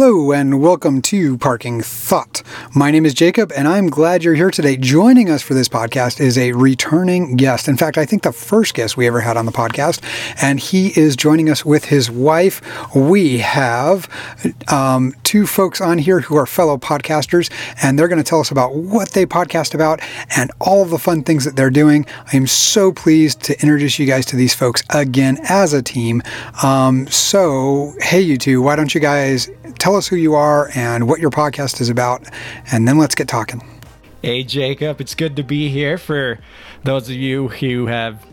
Hello and welcome to Parking Thought. My name is Jacob and I'm glad you're here today. Joining us for this podcast is a returning guest. In fact, I think the first guest we ever had on the podcast, and he is joining us with his wife. We have um, two folks on here who are fellow podcasters, and they're going to tell us about what they podcast about and all of the fun things that they're doing. I am so pleased to introduce you guys to these folks again as a team. Um, so, hey, you two, why don't you guys tell us who you are and what your podcast is about, and then let's get talking. Hey, Jacob, it's good to be here. For those of you who have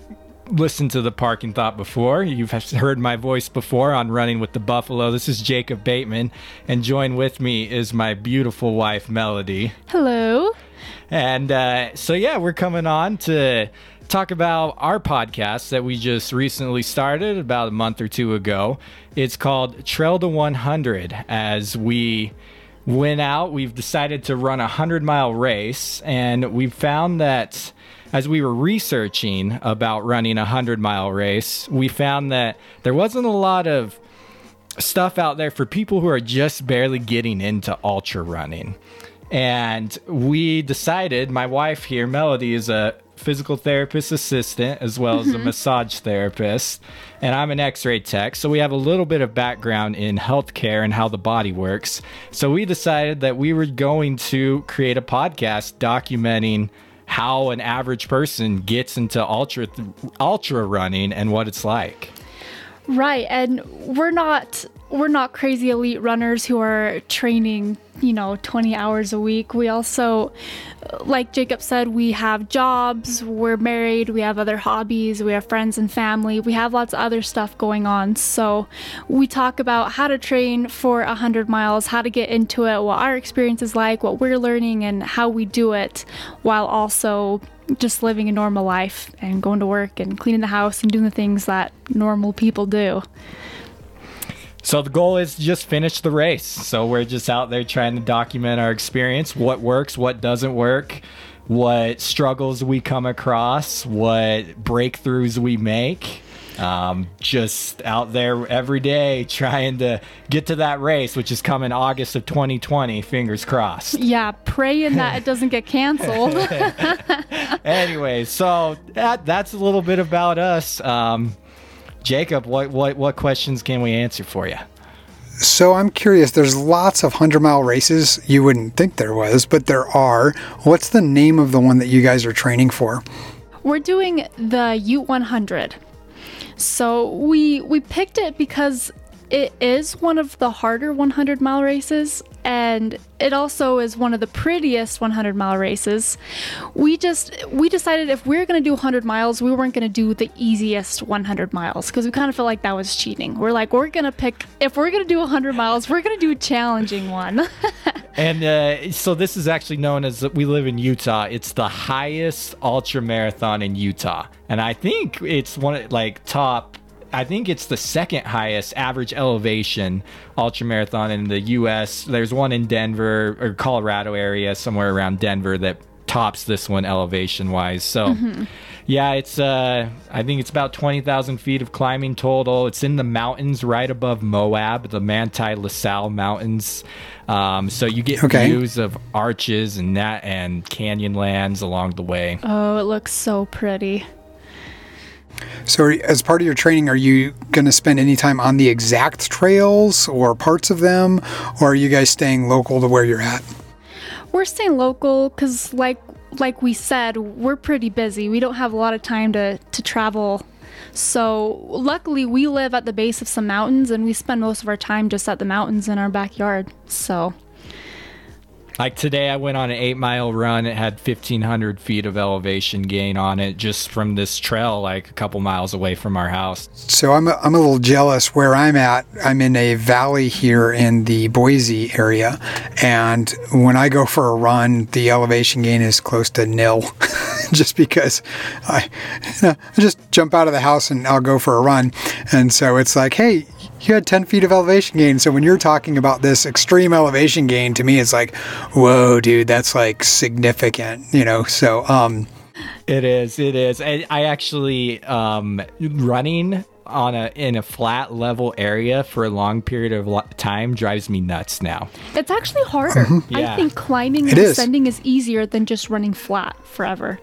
listened to the Parking Thought before, you've heard my voice before on Running with the Buffalo. This is Jacob Bateman, and join with me is my beautiful wife, Melody. Hello. And uh, so, yeah, we're coming on to talk about our podcast that we just recently started about a month or two ago. It's called Trail to 100. As we went out, we've decided to run a 100 mile race, and we found that as we were researching about running a 100 mile race, we found that there wasn't a lot of stuff out there for people who are just barely getting into ultra running. And we decided, my wife here, Melody, is a physical therapist assistant as well as a mm-hmm. massage therapist, and I'm an x ray tech. So we have a little bit of background in healthcare and how the body works. So we decided that we were going to create a podcast documenting how an average person gets into ultra ultra running and what it's like. Right, and we're not we're not crazy elite runners who are training, you know, 20 hours a week. We also, like Jacob said, we have jobs, we're married, we have other hobbies, we have friends and family, we have lots of other stuff going on. So we talk about how to train for 100 miles, how to get into it, what our experience is like, what we're learning, and how we do it while also just living a normal life and going to work and cleaning the house and doing the things that normal people do. So the goal is to just finish the race. So we're just out there trying to document our experience, what works, what doesn't work, what struggles we come across, what breakthroughs we make. Um, just out there every day trying to get to that race, which is coming August of 2020. Fingers crossed. Yeah, praying that it doesn't get canceled. anyway, so that that's a little bit about us. Um, Jacob, what, what, what questions can we answer for you? So I'm curious, there's lots of 100 mile races. You wouldn't think there was, but there are. What's the name of the one that you guys are training for? We're doing the Ute 100. So we we picked it because it is one of the harder 100 mile races and it also is one of the prettiest 100 mile races. We just we decided if we are going to do 100 miles, we weren't going to do the easiest 100 miles because we kind of felt like that was cheating. We're like we're going to pick if we're going to do 100 miles, we're going to do a challenging one. and uh, so this is actually known as we live in Utah. It's the highest ultra marathon in Utah, and I think it's one of, like top I think it's the second highest average elevation ultra marathon in the U.S. There's one in Denver or Colorado area, somewhere around Denver, that tops this one elevation wise. So, mm-hmm. yeah, it's uh, I think it's about twenty thousand feet of climbing total. It's in the mountains right above Moab, the Manti La Sal Mountains. Um, so you get okay. views of arches and that and canyonlands along the way. Oh, it looks so pretty. So, as part of your training, are you going to spend any time on the exact trails or parts of them, or are you guys staying local to where you're at? We're staying local because, like like we said, we're pretty busy. We don't have a lot of time to to travel. So, luckily, we live at the base of some mountains, and we spend most of our time just at the mountains in our backyard. So, like today, I went on an eight mile run. It had 1,500 feet of elevation gain on it just from this trail, like a couple miles away from our house. So I'm a, I'm a little jealous where I'm at. I'm in a valley here in the Boise area. And when I go for a run, the elevation gain is close to nil just because I, you know, I just jump out of the house and I'll go for a run. And so it's like, hey, you had 10 feet of elevation gain. So when you're talking about this extreme elevation gain, to me, it's like, whoa, dude, that's like significant, you know? So, um, it is, it is. I, I actually, um, running on a in a flat level area for a long period of time drives me nuts now. It's actually harder. Mm-hmm. yeah. I think climbing and ascending is easier than just running flat forever.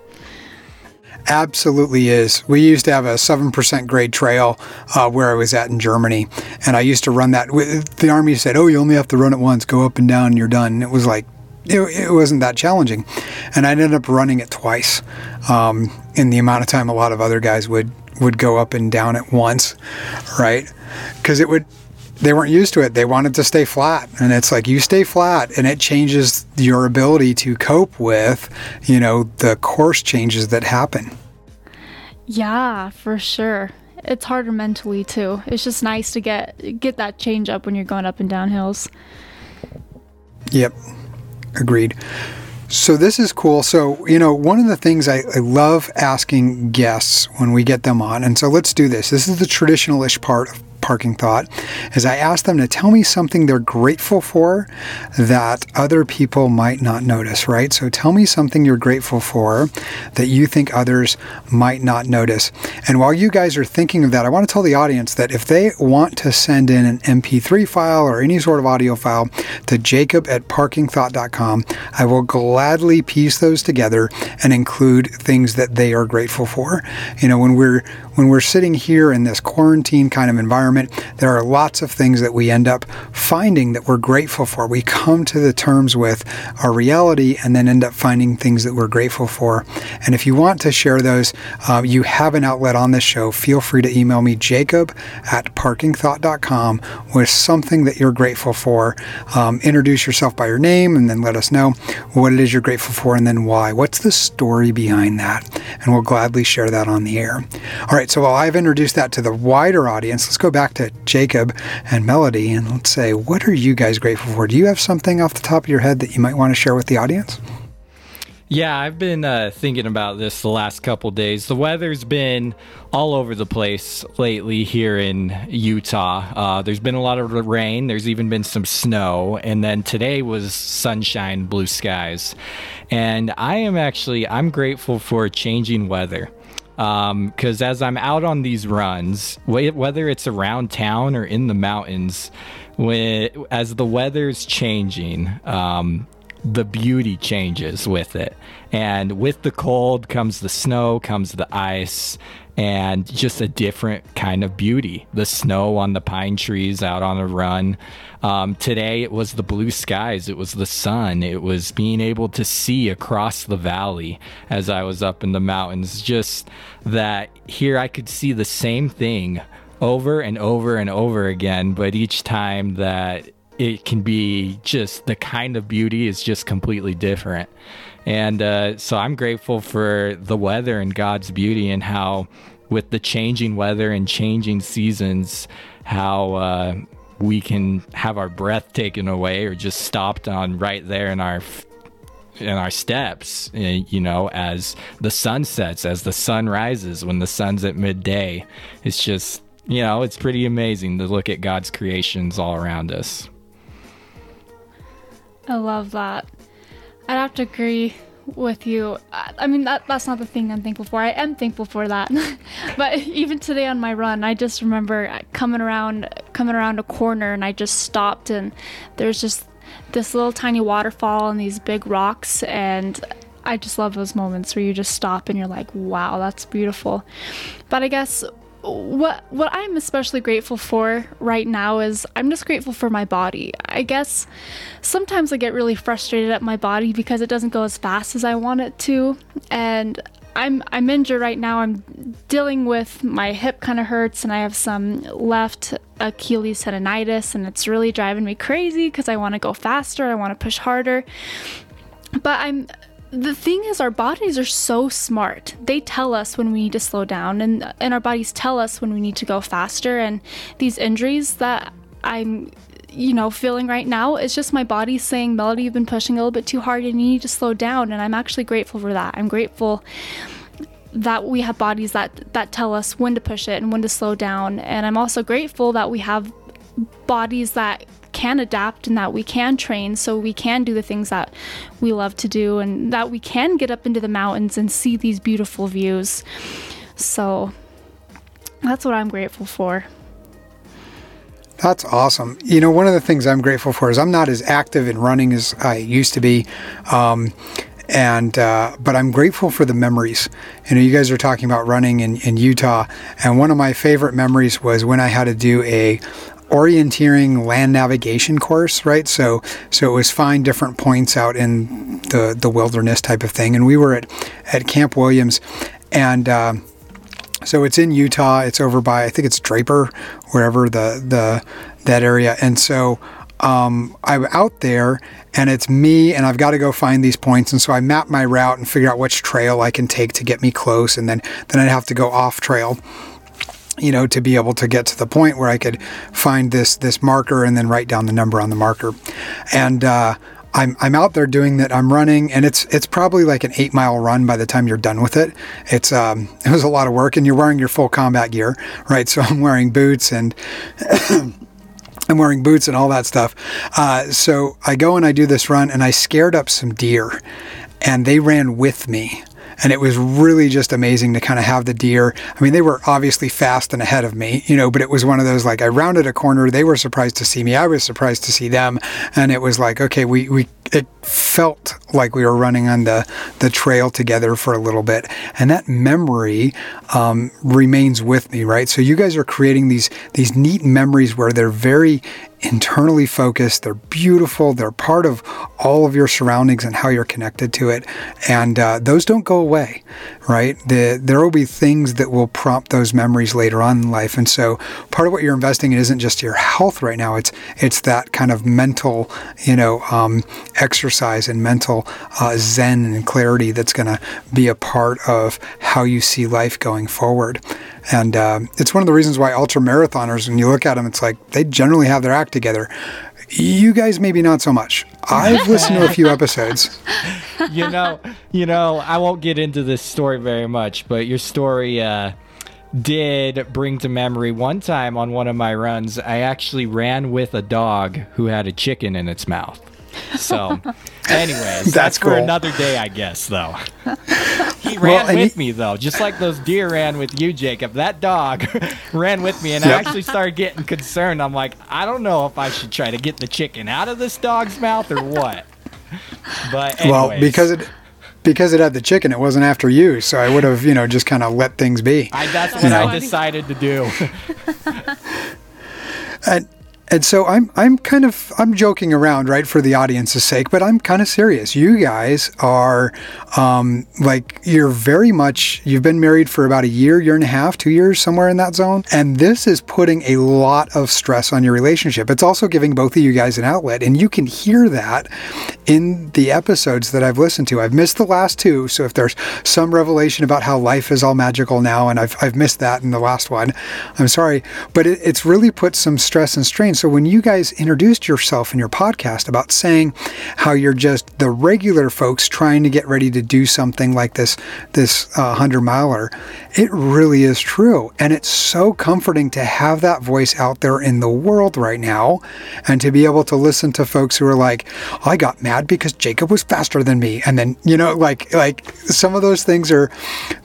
Absolutely is. We used to have a 7% grade trail uh, where I was at in Germany. And I used to run that. The Army said, oh, you only have to run it once, go up and down, and you're done. And it was like, it, it, wasn't that challenging. And I ended up running it twice um, in the amount of time a lot of other guys would, would go up and down at once, right? Because it would, they weren't used to it. They wanted to stay flat. And it's like you stay flat and it changes your ability to cope with, you know, the course changes that happen. Yeah, for sure. It's harder mentally too. It's just nice to get get that change up when you're going up and down hills. Yep. Agreed. So this is cool. So, you know, one of the things I, I, love asking guests when we get them on, and so let's do this. This is the traditionalish part of parking thought is I ask them to tell me something they're grateful for that other people might not notice, right? So tell me something you're grateful for that you think others might not notice. And while you guys are thinking of that, I want to tell the audience that if they want to send in an MP3 file or any sort of audio file to jacob at parkingthought.com, I will gladly piece those together and include things that they are grateful for. You know, when we're when we're sitting here in this quarantine kind of environment, there are lots of things that we end up finding that we're grateful for. We come to the terms with our reality and then end up finding things that we're grateful for. And if you want to share those, uh, you have an outlet on this show. Feel free to email me, jacob at parkingthought.com, with something that you're grateful for. Um, introduce yourself by your name and then let us know what it is you're grateful for and then why. What's the story behind that? And we'll gladly share that on the air. All right right, so while I've introduced that to the wider audience, let's go back to Jacob and Melody and let's say, what are you guys grateful for? Do you have something off the top of your head that you might want to share with the audience? Yeah, I've been uh, thinking about this the last couple days. The weather's been all over the place lately here in Utah. Uh, there's been a lot of rain. There's even been some snow, and then today was sunshine, blue skies. And I am actually I'm grateful for changing weather because um, as I'm out on these runs, whether it's around town or in the mountains, when as the weather's changing, um, the beauty changes with it, and with the cold comes the snow, comes the ice, and just a different kind of beauty. The snow on the pine trees out on a run. Um, today it was the blue skies, it was the sun, it was being able to see across the valley as I was up in the mountains. Just that here I could see the same thing over and over and over again, but each time that it can be just the kind of beauty is just completely different. And uh, so I'm grateful for the weather and God's beauty and how, with the changing weather and changing seasons, how uh, we can have our breath taken away or just stopped on right there in our in our steps eh, you know as the sun sets as the sun rises when the sun's at midday. It's just you know it's pretty amazing to look at god's creations all around us. I love that i'd have to agree with you. I mean, that that's not the thing I'm thankful for. I am thankful for that. but even today on my run, I just remember coming around coming around a corner and I just stopped and there's just this little tiny waterfall and these big rocks and I just love those moments where you just stop and you're like, "Wow, that's beautiful." But I guess what what I'm especially grateful for right now is I'm just grateful for my body. I guess sometimes I get really frustrated at my body because it doesn't go as fast as I want it to and I'm I'm injured right now. I'm dealing with my hip kind of hurts and I have some left Achilles tendonitis and it's really driving me crazy because I want to go faster, I want to push harder. But I'm the thing is our bodies are so smart. They tell us when we need to slow down and and our bodies tell us when we need to go faster. And these injuries that i'm you know feeling right now it's just my body saying melody you've been pushing a little bit too hard and you need to slow down. And i'm actually grateful for that. I'm grateful that we have bodies that that tell us when to push it and when to slow down. And i'm also grateful that we have bodies that can adapt and that we can train so we can do the things that we love to do and that we can get up into the mountains and see these beautiful views. So that's what I'm grateful for. That's awesome. You know, one of the things I'm grateful for is I'm not as active in running as I used to be. Um, and uh, but I'm grateful for the memories. You know, you guys are talking about running in, in Utah, and one of my favorite memories was when I had to do a orienteering land navigation course, right? So so it was find different points out in the the wilderness type of thing, and we were at at Camp Williams, and. Uh, so it's in Utah. It's over by I think it's Draper, wherever the the that area. And so um, I'm out there, and it's me, and I've got to go find these points. And so I map my route and figure out which trail I can take to get me close, and then then I'd have to go off trail you know to be able to get to the point where I could find this this marker and then write down the number on the marker and uh, I'm, I'm out there doing that. I'm running, and it's it's probably like an eight mile run by the time you're done with it. It's um, it was a lot of work, and you're wearing your full combat gear, right? So I'm wearing boots and. I'm wearing boots and all that stuff. Uh, so I go and I do this run, and I scared up some deer, and they ran with me and it was really just amazing to kind of have the deer. I mean, they were obviously fast and ahead of me, you know, but it was one of those like I rounded a corner, they were surprised to see me, I was surprised to see them, and it was like, okay, we we it felt like we were running on the the trail together for a little bit, and that memory um, remains with me, right? So you guys are creating these these neat memories where they're very internally focused. They're beautiful. They're part of all of your surroundings and how you're connected to it. And uh, those don't go away, right? The, there will be things that will prompt those memories later on in life. And so part of what you're investing in isn't just your health right now. It's it's that kind of mental, you know, um, exercise and mental uh, zen and clarity that's going to be a part of how you see life going forward. And uh, it's one of the reasons why ultra marathoners, when you look at them, it's like they generally have their act together. You guys, maybe not so much. I've listened to a few episodes. you know, you know, I won't get into this story very much, but your story uh, did bring to memory one time on one of my runs. I actually ran with a dog who had a chicken in its mouth. So, anyways, that's, that's cool. for another day, I guess. Though he ran well, with he, me, though, just like those deer ran with you, Jacob. That dog ran with me, and yep. I actually started getting concerned. I'm like, I don't know if I should try to get the chicken out of this dog's mouth or what. But anyways. well, because it because it had the chicken, it wasn't after you. So I would have, you know, just kind of let things be. I, that's what I decided to do. and and so I'm I'm kind of I'm joking around, right, for the audience's sake, but I'm kind of serious. You guys are um, like you're very much you've been married for about a year, year and a half, two years, somewhere in that zone, and this is putting a lot of stress on your relationship. It's also giving both of you guys an outlet, and you can hear that in the episodes that I've listened to. I've missed the last two, so if there's some revelation about how life is all magical now, and I've I've missed that in the last one, I'm sorry, but it, it's really put some stress and strain. So when you guys introduced yourself in your podcast about saying how you're just the regular folks trying to get ready to do something like this this uh, hundred miler, it really is true, and it's so comforting to have that voice out there in the world right now, and to be able to listen to folks who are like, I got mad because Jacob was faster than me, and then you know like like some of those things are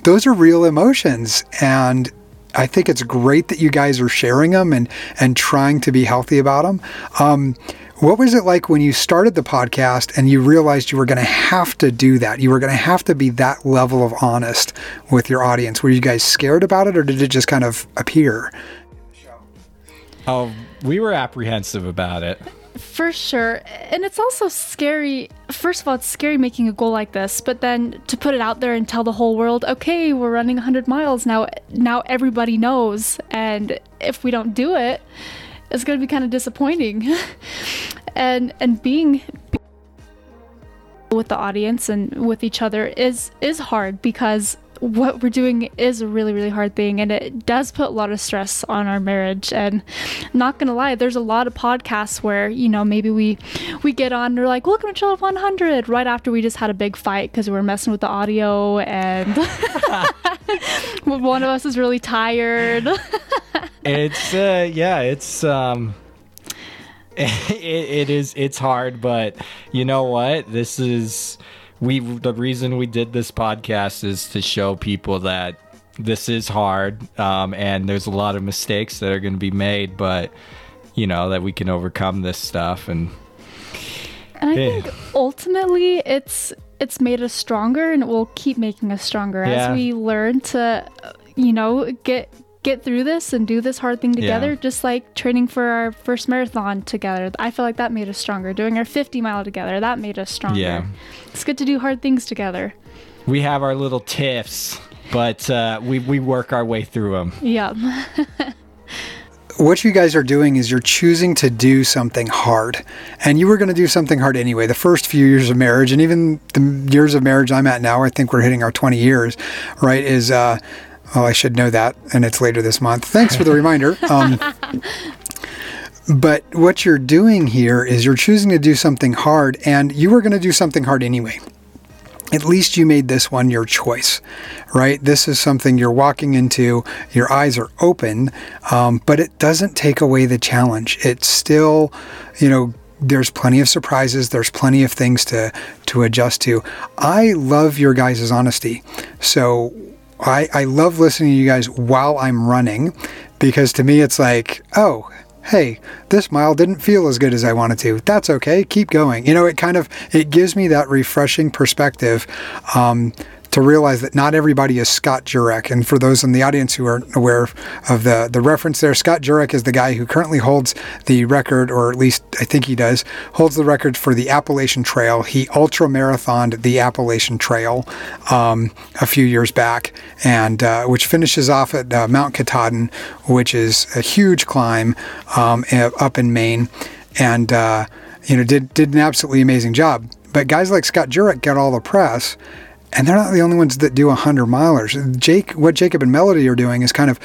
those are real emotions. And I think it's great that you guys are sharing them and and trying to be healthy about them. Um, what was it like when you started the podcast and you realized you were going to have to do that? You were going to have to be that level of honest with your audience. Were you guys scared about it, or did it just kind of appear? Oh, we were apprehensive about it. For sure. And it's also scary. First of all, it's scary making a goal like this, but then to put it out there and tell the whole world, okay, we're running 100 miles now. Now everybody knows. And if we don't do it, it's going to be kind of disappointing. and and being with the audience and with each other is is hard because what we're doing is a really really hard thing and it does put a lot of stress on our marriage. And not gonna lie there's a lot of podcasts where you know maybe we we get on and we're like welcome to Trail to 100 right after we just had a big fight because we were messing with the audio and one of us is really tired. It's uh yeah it's um it, it is it's hard but you know what? This is we the reason we did this podcast is to show people that this is hard, um, and there's a lot of mistakes that are going to be made, but you know that we can overcome this stuff and. And I Yeah. think ultimately it's it's made us stronger and it will keep making us stronger Yeah. as we learn to you know get get through this and do this hard thing together Yeah. just like training for our first marathon together i feel like that made us stronger doing our 50 mile together that made us stronger Yeah. it's good to do hard things together we have our little tiffs, but uh, we we work our way through them. yeah what you guys are doing is you're choosing to do something hard. And you were going to do something hard anyway. The first few years of marriage, and even the years of marriage I'm at now, I think we're hitting our 20 years, right? Is, uh, oh, I should know that. And it's later this month. Thanks for the reminder. Um, but what you're doing here is you're choosing to do something hard, and you were going to do something hard anyway at least you made this one your choice, right? This is something you're walking into, your eyes are open, um, but it doesn't take away the challenge. It's still, you know, there's plenty of surprises, there's plenty of things to, to adjust to. I love your guys' honesty. So I, I love listening to you guys while I'm running because to me it's like, oh, hey, this mile didn't feel as good as I wanted to. That's okay. Keep going. You know, it kind of it gives me that refreshing perspective um, to realize that not everybody is Scott Jurek. And for those in the audience who aren't aware of the the reference there, Scott Jurek is the guy who currently holds the record, or at least I think he does, holds the record for the Appalachian Trail. He ultra marathoned the Appalachian Trail um, a few years back, and uh, which finishes off at uh, Mount Katahdin, which is a huge climb um, up in Maine, and uh, you know did did an absolutely amazing job. But guys like Scott Jurek get all the press, and they're not the only ones that do 100 milers. Jake, what Jacob and Melody are doing is kind of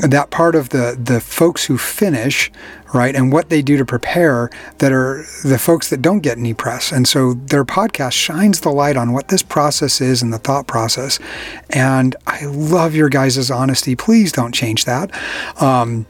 that part of the the folks who finish, right, and what they do to prepare that are the folks that don't get any press. And so their podcast shines the light on what this process is and the thought process. And I love your guys' honesty. Please don't change that. Um,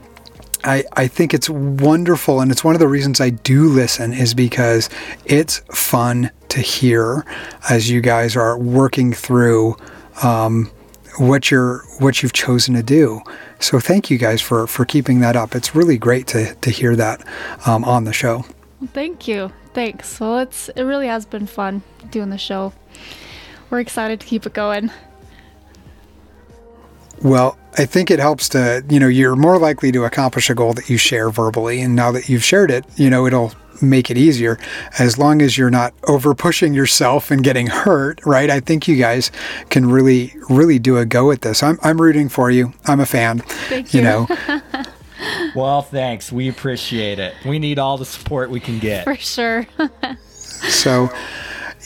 I, I think it's wonderful and it's one of the reasons I do listen is because it's fun to hear as you guys are working through um, what you're what you've chosen to do. So thank you guys for for keeping that up. It's really great to to hear that um, on the show. thank you thanks well it's it really has been fun doing the show we're excited to keep it going Well, I think it helps to, you know, you're more likely to accomplish a goal that you share verbally. And now that you've shared it, you know, it'll make it easier as long as you're not over pushing yourself and getting hurt, right? I think you guys can really, really do a go at this. I'm, I'm rooting for you. I'm a fan. Thank You you. know, Well, thanks. We appreciate it. We need all the support we can get. for sure So,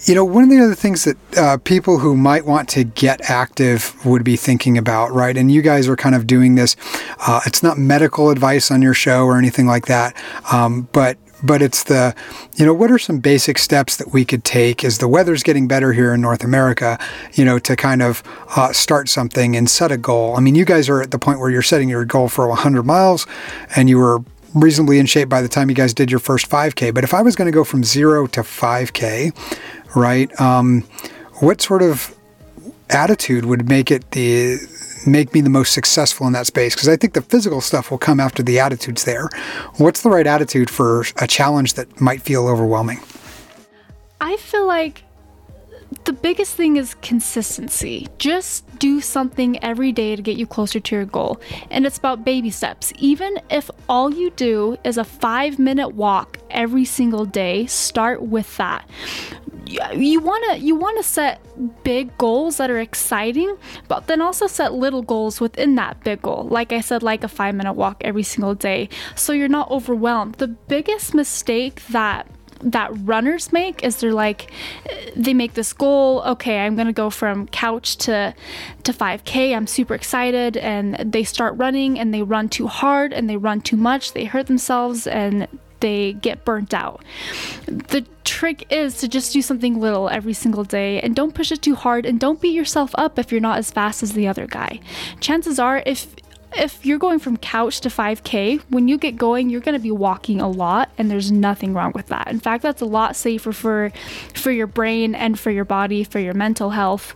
you know, one of the other things that uh, people who might want to get active would be thinking about, right? And you guys are kind of doing this. Uh, it's not medical advice on your show or anything like that, um, but but it's the, you know, what are some basic steps that we could take as the weather's getting better here in North America, you know, to kind of uh, start something and set a goal. I mean, you guys are at the point where you're setting your goal for 100 miles, and you were reasonably in shape by the time you guys did your first 5K. But if I was going to go from zero to 5K, right? Um, what sort of attitude would make it the make me the most successful in that space? Because I think the physical stuff will come after the attitudes there. What's the right attitude for a challenge that might feel overwhelming? I feel like the biggest thing is consistency. Just do something every day to get you closer to your goal. And it's about baby steps. Even if all you do is a five minute walk every single day, start with that. You want to you want to set big goals that are exciting, but then also set little goals within that big goal. Like I said, like a five minute walk every single day, so you're not overwhelmed. The biggest mistake that that runners make is they're like they make this goal okay i'm going to go from couch to to 5k i'm super excited and they start running and they run too hard and they run too much they hurt themselves and they get burnt out. The trick is to just do something little every single day and don't push it too hard and don't beat yourself up if you're not as fast as the other guy. Chances are if if you're going from couch to 5K, when you get going, you're going to be walking a lot, and there's nothing wrong with that. In fact, that's a lot safer for for your brain and for your body, for your mental health.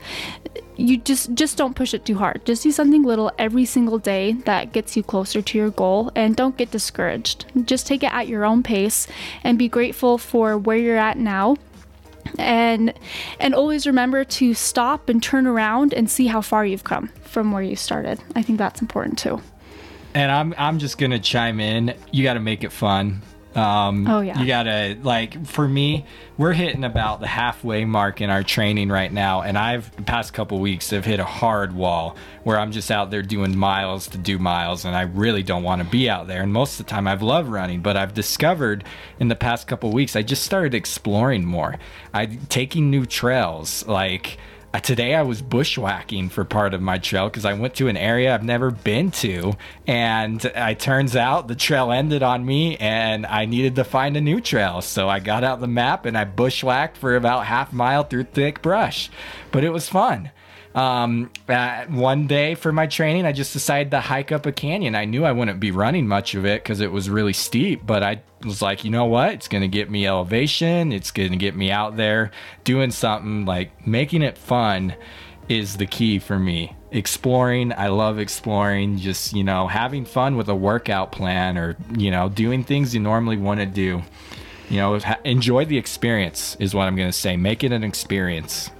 You just just don't push it too hard. Just do something little every single day that gets you closer to your goal, and don't get discouraged. Just take it at your own pace and be grateful for where you're at now and and always remember to stop and turn around and see how far you've come from where you started. I think that's important too. And I'm I'm just gonna chime in. You got to make it fun. Um, oh yeah. You gotta like for me, we're hitting about the halfway mark in our training right now, and I've the past couple weeks have hit a hard wall where I'm just out there doing miles to do miles, and I really don't want to be out there. And most of the time, I've loved running, but I've discovered in the past couple weeks, I just started exploring more. I taking new trails like Uh, today I was bushwhacking for part of my trail because I went to an area I've never been to, and it turns out the trail ended on me, and I needed to find a new trail. So I got out the map and I bushwhacked for about half mile through thick brush, but it was fun. Um, uh, one day for my training, I just decided to hike up a canyon. I knew I wouldn't be running much of it because it was really steep, but I was like, you know what? It's going to get me elevation. It's going to get me out there doing something like making it fun is the key for me. Exploring, I love exploring, just, you know, having fun with a workout plan or, you know, doing things you normally want to do. You know, enjoy the experience is what I'm going to say. Make it an experience.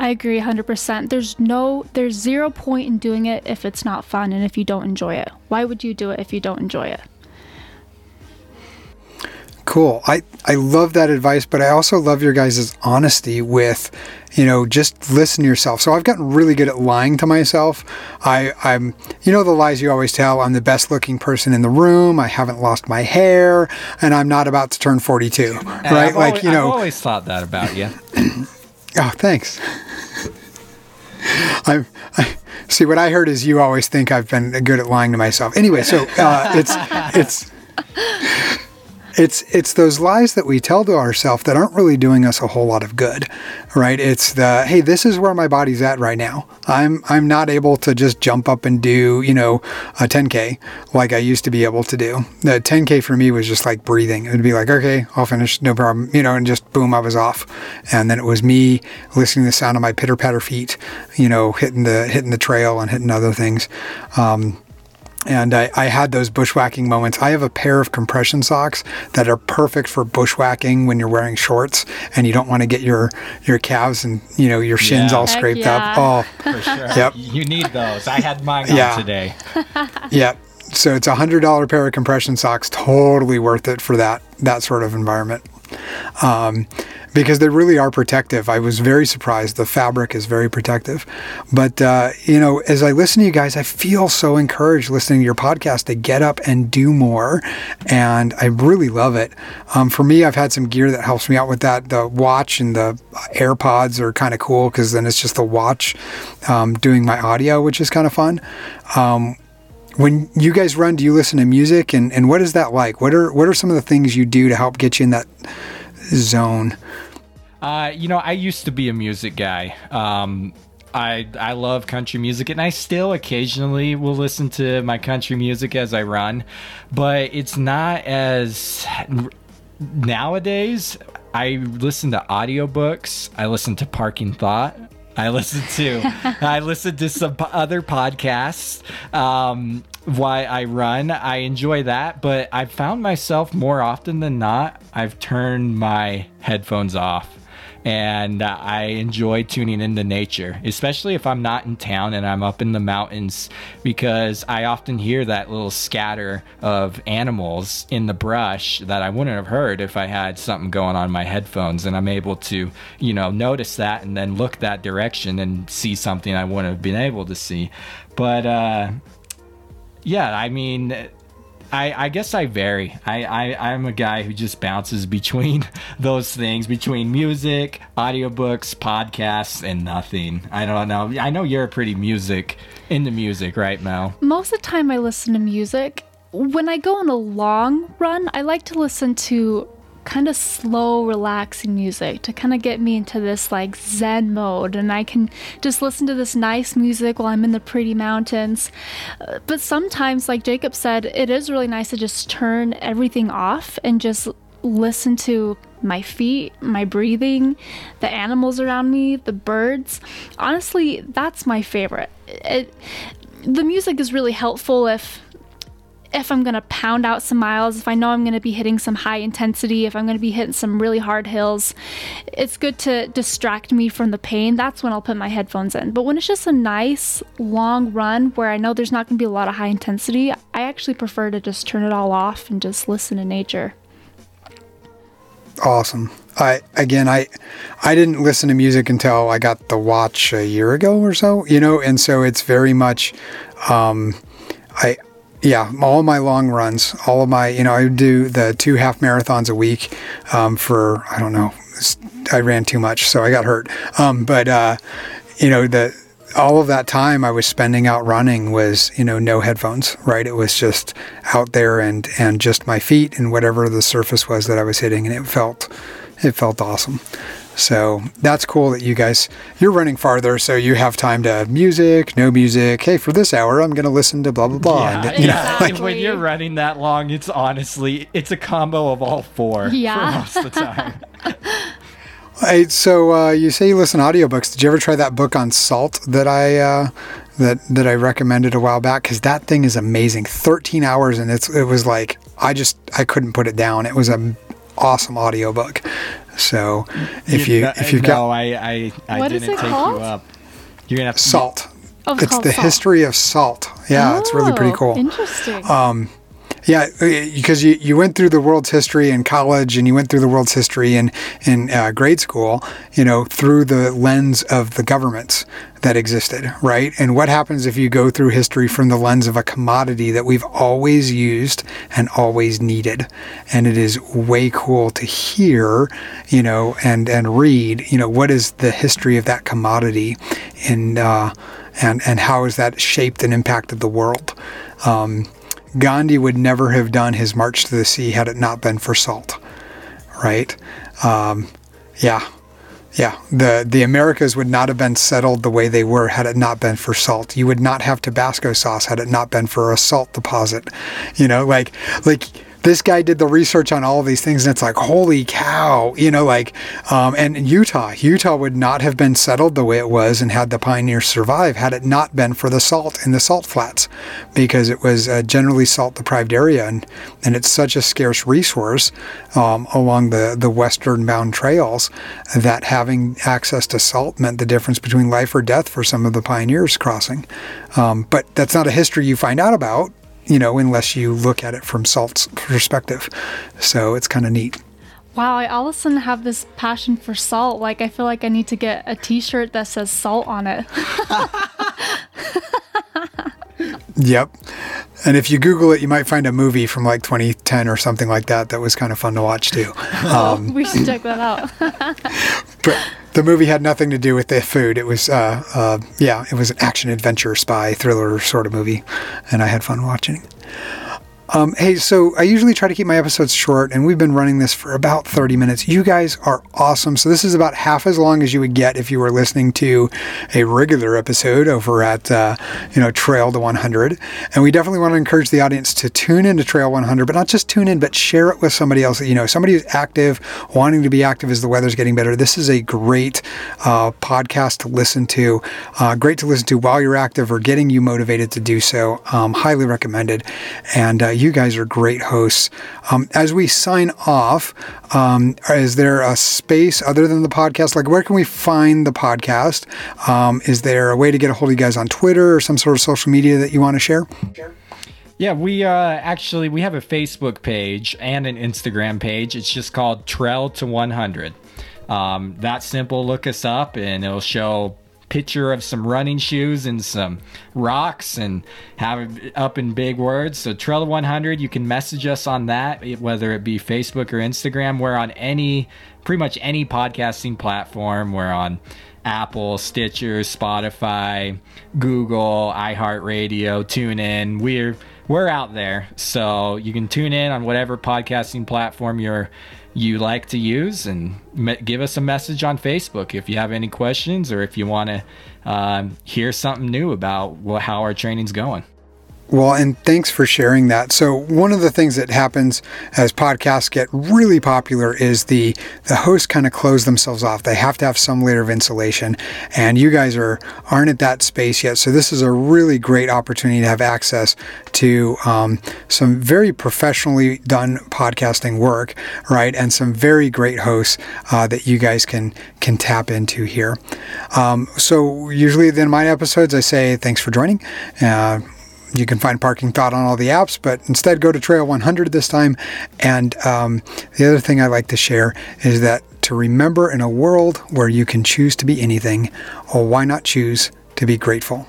I agree 100%. There's no there's zero point in doing it if it's not fun and if you don't enjoy it. Why would you do it if you don't enjoy it? Cool. I, I love that advice, but I also love your guys' honesty with, you know, just listen to yourself. So I've gotten really good at lying to myself. I, I'm, you know, the lies you always tell. I'm the best looking person in the room. I haven't lost my hair, and I'm not about to turn 42. right? I've like, always, you know, I've always thought that about you. oh, thanks. I'm, I, see what I heard is you always think I've been good at lying to myself. Anyway, so uh, it's it's it's it's those lies that we tell to ourselves that aren't really doing us a whole lot of good, right? It's the hey, this is where my body's at right now. I'm I'm not able to just jump up and do you know a 10k like I used to be able to do. The 10k for me was just like breathing. It would be like okay, I'll finish, no problem, you know, and just boom, I was off. And then it was me listening to the sound of my pitter patter feet, you know, hitting the hitting the trail and hitting other things. Um, and I, I, had those bushwhacking moments. I have a pair of compression socks that are perfect for bushwhacking when you're wearing shorts and you don't want to get your your calves and you know your shins yeah. all scraped yeah. up. Oh, for sure. Yep. You need those. I had mine yeah. on today. yeah. So it's a hundred dollar pair of compression socks. Totally worth it for that that sort of environment. Um, because they really are protective. I was very surprised. The fabric is very protective. But, uh, you know, as I listen to you guys, I feel so encouraged listening to your podcast to get up and do more. And I really love it. Um, for me, I've had some gear that helps me out with that. The watch and the AirPods are kind of cool because then it's just the watch um, doing my audio, which is kind of fun. Um, when you guys run, do you listen to music and, and what is that like? What are what are some of the things you do to help get you in that zone? Uh, you know, I used to be a music guy. Um, I I love country music, and I still occasionally will listen to my country music as I run, but it's not as nowadays. I listen to audiobooks. I listen to Parking Thought. I listen to I listen to some other podcasts. Um, why I run. I enjoy that, but I've found myself more often than not, I've turned my headphones off and uh, I enjoy tuning into nature, especially if I'm not in town and I'm up in the mountains, because I often hear that little scatter of animals in the brush that I wouldn't have heard if I had something going on my headphones, and I'm able to, you know, notice that and then look that direction and see something I wouldn't have been able to see. But uh, yeah, I mean I, I guess I vary. I, I, I'm a guy who just bounces between those things, between music, audiobooks, podcasts, and nothing. I don't know. I know you're pretty music into music, right, Mel? Most of the time I listen to music. When I go on a long run, I like to listen to kind of slow, relaxing music to kind of get me into this like zen mode. And I can just listen to this nice music while I'm in the pretty mountains. Uh, but sometimes, like Jacob said, it is really nice to just turn everything off and just listen to my feet, my breathing, the animals around me, the birds. Honestly, that's my favorite. It, the music is really helpful if if I'm going to pound out some miles, if I know I'm going to be hitting some high intensity, if I'm going to be hitting some really hard hills, it's good to distract me from the pain. That's when I'll put my headphones in. But when it's just a nice long run where I know there's not going to be a lot of high intensity, I actually prefer to just turn it all off and just listen to nature. Awesome. I again, I I didn't listen to music until I got the watch a year ago or so, you know, and so it's very much um, I yeah, all my long runs, all of my, you know, I do the two half marathons a week um, for, I don't know, I ran too much, so I got hurt. Um, but, uh, you know, the, all of that time I was spending out running was, you know, no headphones, right? It was just out there and, and just my feet and whatever the surface was that I was hitting. And it felt, it felt awesome. So that's cool that you guys you're running farther, so you have time to have music, no music. Hey, for this hour, I'm going to listen to blah blah blah. Yeah, and, you yeah. Know, like, when you're running that long, it's honestly it's a combo of all four yeah. for most of the time. Hey, so uh, you say you listen to audiobooks. Did you ever try that book on salt that I uh, that that I recommended a while back? Because that thing is amazing. Thirteen hours, and it's it was like I just I couldn't put it down. It was an awesome audiobook. So if you, you if you've no, got I I, I what didn't take called? you up. You're gonna have to salt. Oh, it's, it's the salt. history of salt. Yeah, oh, it's really pretty cool. Interesting. Um, yeah, because you, you went through the world's history in college and you went through the world's history in, in uh, grade school, you know, through the lens of the governments that existed, right? And what happens if you go through history from the lens of a commodity that we've always used and always needed? And it is way cool to hear, you know, and, and read, you know, what is the history of that commodity and, uh, and, and how has that shaped and impacted the world? Um, Gandhi would never have done his march to the sea had it not been for salt, right? Um, yeah, yeah. The the Americas would not have been settled the way they were had it not been for salt. You would not have Tabasco sauce had it not been for a salt deposit. You know, like like this guy did the research on all of these things and it's like holy cow you know like um, and utah utah would not have been settled the way it was and had the pioneers survive had it not been for the salt in the salt flats because it was a generally salt deprived area and, and it's such a scarce resource um, along the, the western bound trails that having access to salt meant the difference between life or death for some of the pioneers crossing. Um, but that's not a history you find out about you know, unless you look at it from salt's perspective. So it's kind of neat. Wow, I all of a sudden have this passion for salt. Like I feel like I need to get a T-shirt that says salt on it. yep. And if you Google it, you might find a movie from like 2010 or something like that that was kind of fun to watch too. Um, we should check that out. but the movie had nothing to do with the food. It was, uh, uh, yeah, it was an action adventure spy thriller sort of movie, and I had fun watching. Um, hey, so I usually try to keep my episodes short, and we've been running this for about 30 minutes. You guys are awesome. So, this is about half as long as you would get if you were listening to a regular episode over at, uh, you know, Trail to 100. And we definitely want to encourage the audience to tune into Trail 100, but not just tune in, but share it with somebody else you know, somebody who's active, wanting to be active as the weather's getting better. This is a great uh, podcast to listen to, uh, great to listen to while you're active or getting you motivated to do so. Um, highly recommended. And, uh, you guys are great hosts. Um, as we sign off, um, is there a space other than the podcast? Like, where can we find the podcast? Um, is there a way to get a hold of you guys on Twitter or some sort of social media that you want to share? Yeah, we uh, actually we have a Facebook page and an Instagram page. It's just called Trail to 100. Um, that simple. Look us up, and it'll show picture of some running shoes and some rocks and have it up in big words. So Trail 100, you can message us on that, whether it be Facebook or Instagram. We're on any, pretty much any podcasting platform. We're on Apple, Stitcher, Spotify, Google, iHeartRadio, TuneIn. We're we're out there, so you can tune in on whatever podcasting platform you're you like to use, and me- give us a message on Facebook if you have any questions or if you want to um, hear something new about what, how our training's going. Well, and thanks for sharing that. So, one of the things that happens as podcasts get really popular is the the hosts kind of close themselves off. They have to have some layer of insulation, and you guys are aren't at that space yet. So, this is a really great opportunity to have access to um, some very professionally done podcasting work, right, and some very great hosts uh, that you guys can can tap into here. Um, so, usually of my episodes, I say thanks for joining. Uh, you can find Parking Thought on all the apps, but instead go to Trail 100 this time. And um, the other thing I like to share is that to remember in a world where you can choose to be anything, or why not choose to be grateful?